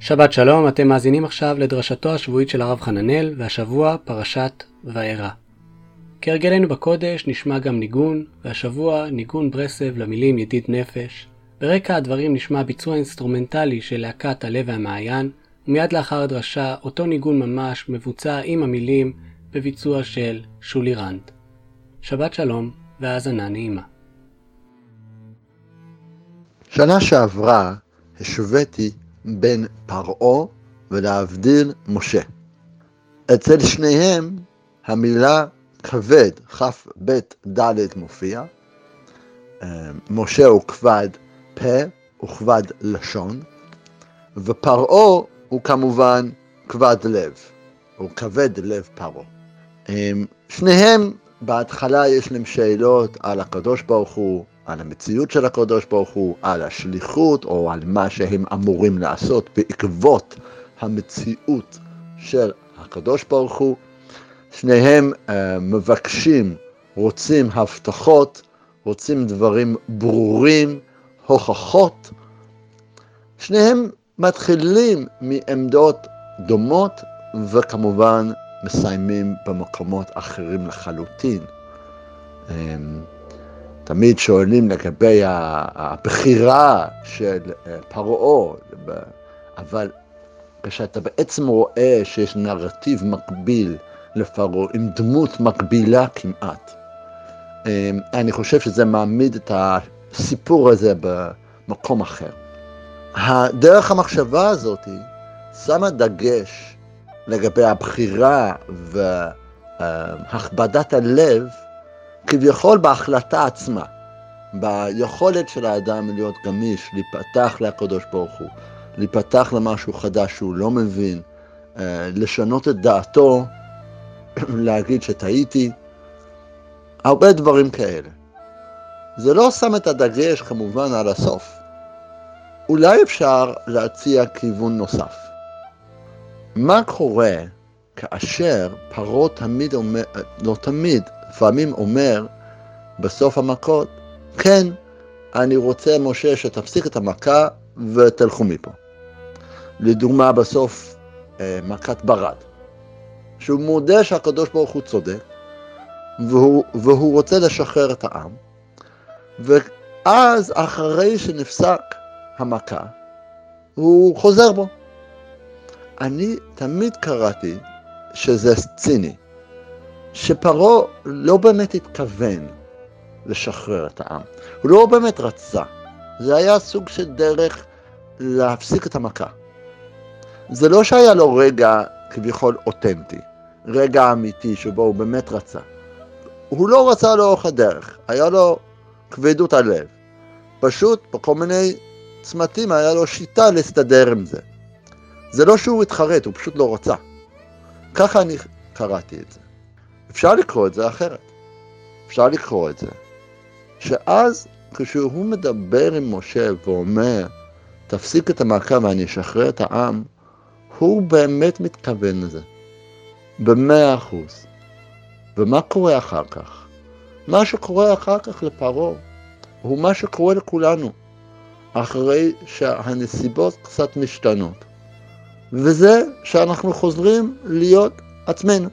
שבת שלום, אתם מאזינים עכשיו לדרשתו השבועית של הרב חננאל, והשבוע פרשת וארא. כהרגלנו בקודש נשמע גם ניגון, והשבוע ניגון ברסלב למילים ידיד נפש. ברקע הדברים נשמע ביצוע אינסטרומנטלי של להקת הלב והמעיין, ומיד לאחר הדרשה אותו ניגון ממש מבוצע עם המילים בביצוע של שולי רנד. שבת שלום והאזנה נעימה. שנה שעברה השוויתי בין פרעה ולהבדיל משה. אצל שניהם המילה כבד, כ"ב ד' מופיע, אה, משה הוא כבד פה וכבד לשון, ופרעה הוא כמובן כבד לב, הוא כבד לב פרעה. אה, שניהם בהתחלה יש להם שאלות על הקדוש ברוך הוא, על המציאות של הקדוש ברוך הוא, על השליחות או על מה שהם אמורים לעשות בעקבות המציאות של הקדוש ברוך הוא. שניהם uh, מבקשים, רוצים הבטחות, רוצים דברים ברורים, הוכחות. שניהם מתחילים מעמדות דומות וכמובן מסיימים במקומות אחרים לחלוטין. Um, תמיד שואלים לגבי הבחירה של אה, פרעה, אבל כשאתה בעצם רואה שיש נרטיב מקביל לפרעה, עם דמות מקבילה כמעט, אה, אני חושב שזה מעמיד את הסיפור הזה במקום אחר. דרך המחשבה הזאת שמה דגש לגבי הבחירה והכבדת הלב כביכול בהחלטה עצמה, ביכולת של האדם להיות גמיש, להיפתח לקדוש ברוך הוא, להיפתח למשהו חדש שהוא לא מבין, אה, לשנות את דעתו, להגיד שטעיתי, הרבה דברים כאלה. זה לא שם את הדגש כמובן על הסוף. אולי אפשר להציע כיוון נוסף. מה קורה כאשר פרעה תמיד אומר, לא תמיד, לפעמים אומר בסוף המכות, כן, אני רוצה, משה, שתפסיק את המכה ותלכו מפה. לדוגמה, בסוף אה, מכת ברד, שהוא מודה שהקדוש ברוך הוא צודק, והוא, והוא רוצה לשחרר את העם, ואז אחרי שנפסק המכה, הוא חוזר בו. אני תמיד קראתי שזה ציני. שפרעה לא באמת התכוון לשחרר את העם, הוא לא באמת רצה, זה היה סוג של דרך להפסיק את המכה. זה לא שהיה לו רגע כביכול אותנטי, רגע אמיתי שבו הוא באמת רצה. הוא לא רצה לאורך הדרך, היה לו כבדות הלב. פשוט בכל מיני צמתים היה לו שיטה להסתדר עם זה. זה לא שהוא התחרט, הוא פשוט לא רצה. ככה אני קראתי את זה. אפשר לקרוא את זה אחרת. אפשר לקרוא את זה, שאז כשהוא מדבר עם משה ואומר, תפסיק את המעקב ואני אשחרר את העם, הוא באמת מתכוון לזה, במאה אחוז. ומה קורה אחר כך? מה שקורה אחר כך לפרעה הוא מה שקורה לכולנו, אחרי שהנסיבות קצת משתנות. וזה שאנחנו חוזרים להיות עצמנו.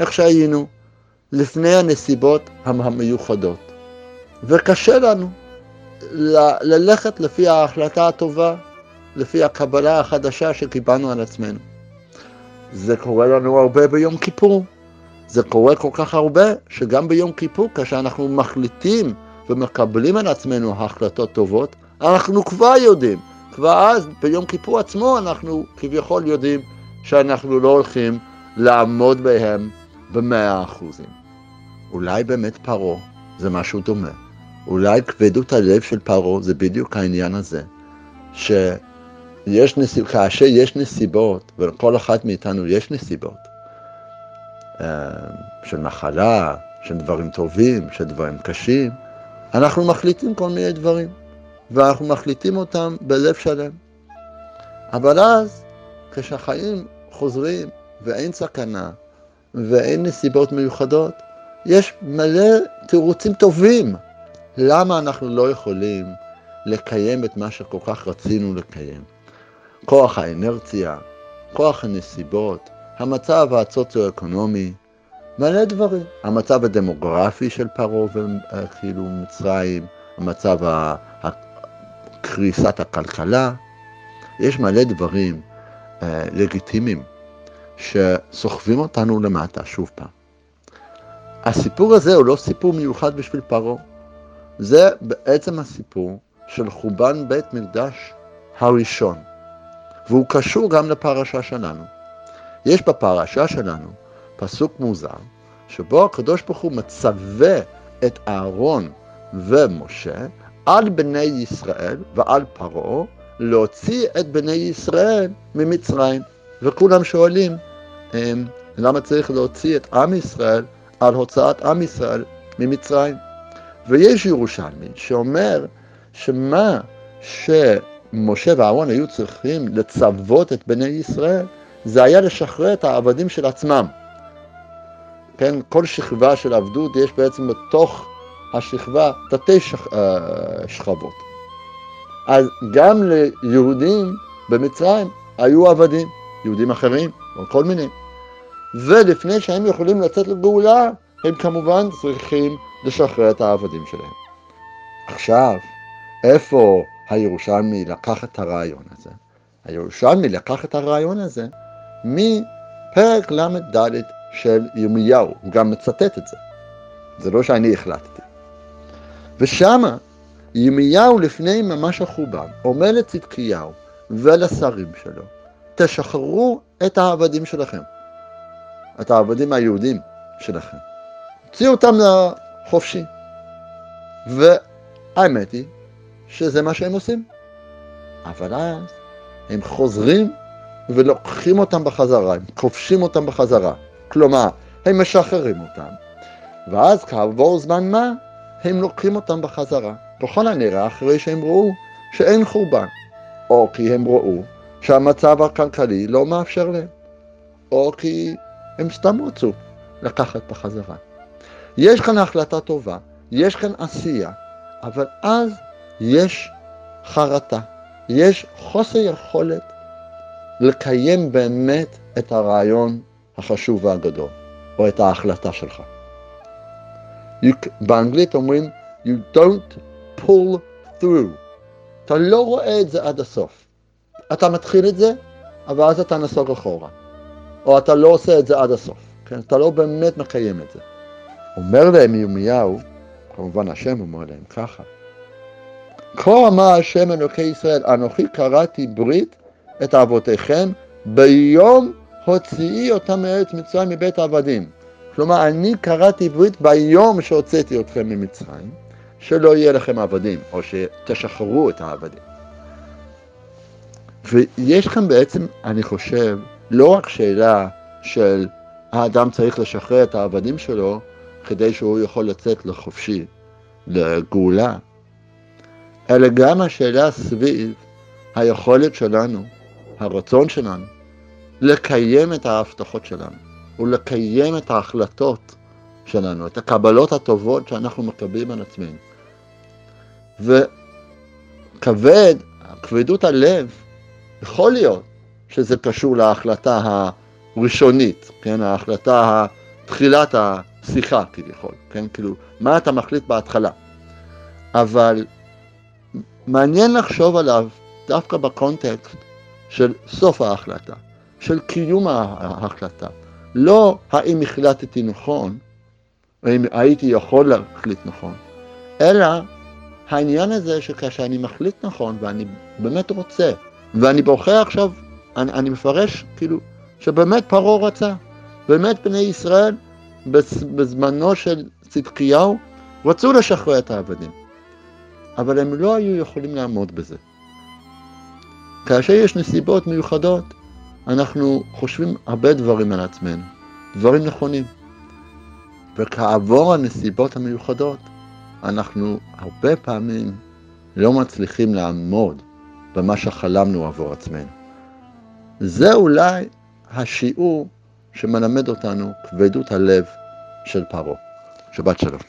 איך שהיינו לפני הנסיבות המיוחדות. וקשה לנו ל- ללכת לפי ההחלטה הטובה, לפי הקבלה החדשה שקיבלנו על עצמנו. זה קורה לנו הרבה ביום כיפור. זה קורה כל כך הרבה, שגם ביום כיפור, כאשר אנחנו מחליטים ומקבלים על עצמנו החלטות טובות, אנחנו כבר יודעים, כבר אז ביום כיפור עצמו אנחנו כביכול יודעים שאנחנו לא הולכים לעמוד בהם במאה אחוזים. אולי באמת פרעה זה משהו דומה. אולי כבדות הלב של פרעה זה בדיוק העניין הזה, שיש נסיב, כאשר יש נסיבות, ולכל אחת מאיתנו יש נסיבות, אה, של מחלה, של דברים טובים, של דברים קשים, אנחנו מחליטים כל מיני דברים, ואנחנו מחליטים אותם בלב שלם. אבל אז, כשהחיים חוזרים ואין סכנה, ואין נסיבות מיוחדות, יש מלא תירוצים טובים למה אנחנו לא יכולים לקיים את מה שכל כך רצינו לקיים. כוח האנרציה, כוח הנסיבות, המצב הסוציו-אקונומי, מלא דברים. המצב הדמוגרפי של פרעה וכאילו מצרים, המצב, קריסת הכלכלה, יש מלא דברים אה, לגיטימיים שסוחבים אותנו למטה שוב פעם. הסיפור הזה הוא לא סיפור מיוחד בשביל פרעה, זה בעצם הסיפור של חורבן בית מקדש הראשון, והוא קשור גם לפרשה שלנו. יש בפרשה שלנו פסוק מוזר, שבו הקדוש ברוך הוא מצווה את אהרון ומשה על בני ישראל ועל פרעה להוציא את בני ישראל ממצרים. וכולם שואלים, למה צריך להוציא את עם ישראל על הוצאת עם ישראל ממצרים? ויש ירושלמי שאומר שמה שמשה ואהרון היו צריכים לצוות את בני ישראל, זה היה לשחרר את העבדים של עצמם. כן, כל שכבה של עבדות יש בעצם בתוך השכבה תתי שכ... אה, שכבות. אז גם ליהודים במצרים היו עבדים, יהודים אחרים, או כל מיני. ולפני שהם יכולים לצאת לגאולה, הם כמובן צריכים לשחרר את העבדים שלהם. עכשיו, איפה הירושלמי לקח את הרעיון הזה? הירושלמי לקח את הרעיון הזה מפרק ל"ד של ירמיהו, הוא גם מצטט את זה. זה לא שאני החלטתי. ושמה ירמיהו לפני ממש החורבן אומר לצדקיהו ולשרים שלו, תשחררו את העבדים שלכם, את העבדים היהודים שלכם. הוציאו אותם לחופשי. והאמת היא שזה מה שהם עושים. אבל אז הם חוזרים ולוקחים אותם בחזרה, הם כובשים אותם בחזרה. כלומר, הם משחררים אותם, ואז כעבור זמן מה, הם לוקחים אותם בחזרה. ככל הנראה אחרי שהם ראו שאין חורבן, או כי הם ראו שהמצב הכלכלי לא מאפשר להם, או כי הם סתם רצו לקחת בחזרה. יש כאן החלטה טובה, יש כאן עשייה, אבל אז יש חרטה, יש חוסר יכולת לקיים באמת את הרעיון החשוב והגדול, או את ההחלטה שלך. באנגלית אומרים, you don't pull through. אתה לא רואה את זה עד הסוף. אתה מתחיל את זה, אבל אז אתה נסוג אחורה. או אתה לא עושה את זה עד הסוף. כן? אתה לא באמת מקיים את זה. אומר להם ירמיהו, כמובן השם אומר להם ככה, כה אמר השם אלוקי ישראל, אנוכי קראתי ברית את אבותיכם ביום הוציאי אותם מארץ מצרים מבית העבדים. כלומר, אני קראתי ברית ביום שהוצאתי אתכם ממצרים, שלא יהיה לכם עבדים, או שתשחררו את העבדים. ויש כאן בעצם, אני חושב, לא רק שאלה של האדם צריך לשחרר את העבדים שלו כדי שהוא יכול לצאת לחופשי, לגאולה, אלא גם השאלה סביב היכולת שלנו, הרצון שלנו, לקיים את ההבטחות שלנו, ולקיים את ההחלטות שלנו, את הקבלות הטובות שאנחנו מקבלים על עצמנו. וכבד, כבדות הלב, יכול להיות שזה קשור להחלטה הראשונית, כן, ההחלטה, תחילת השיחה כביכול, כן, כאילו, מה אתה מחליט בהתחלה. אבל מעניין לחשוב עליו דווקא בקונטקסט של סוף ההחלטה, של קיום ההחלטה. לא האם החלטתי נכון, האם הייתי יכול להחליט נכון, אלא העניין הזה שכאשר אני מחליט נכון ואני באמת רוצה, ואני בוחר עכשיו, אני, אני מפרש כאילו שבאמת פרעה רצה, באמת בני ישראל בזמנו של צדקיהו רצו לשחרר את העבדים, אבל הם לא היו יכולים לעמוד בזה. כאשר יש נסיבות מיוחדות, אנחנו חושבים הרבה דברים על עצמנו, דברים נכונים. וכעבור הנסיבות המיוחדות, אנחנו הרבה פעמים לא מצליחים לעמוד במה שחלמנו עבור עצמנו. זה אולי השיעור שמלמד אותנו כבדות הלב של פרעה. שבת שלום.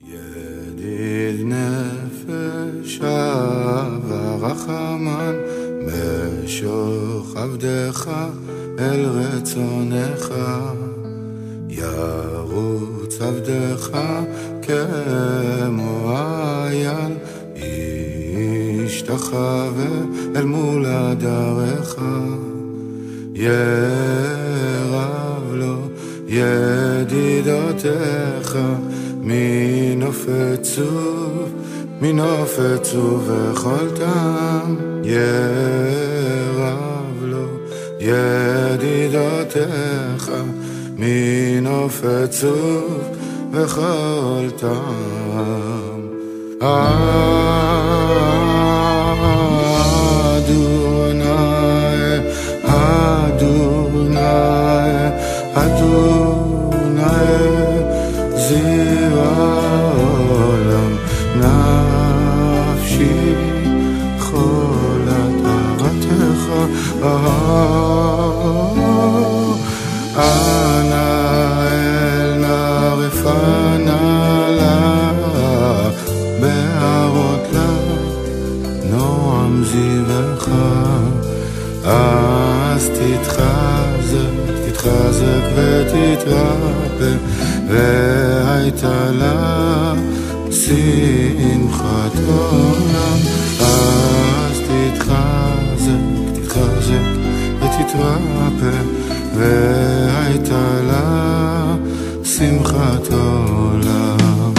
ידיד נפש ורחמן ימשוך עבדך אל רצונך, ירוץ עבדך כמו אייל, ישתחווה אל מול הדרך, ירב לו ידידותיך מנוף עצוב, מנוף עצוב וכל טעם ירב לו ידידותיך מנוף עצוב וכל טעם. תתחזק ותתרפא, והייתה לה שמחת עולם, אז תתחזק, תתחזק ותתרפא, והייתה לה שמחת עולם.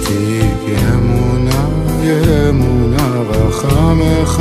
ותהי אמונה, אמונה רחמך,